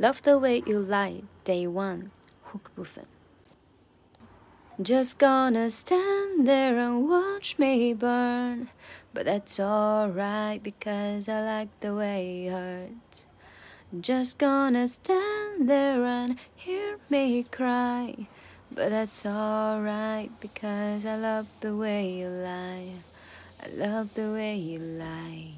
Love the way you lie, day one hook Just gonna stand there and watch me burn, but that's alright because I like the way it hurts. Just gonna stand there and hear me cry, but that's alright because I love the way you lie. I love the way you lie.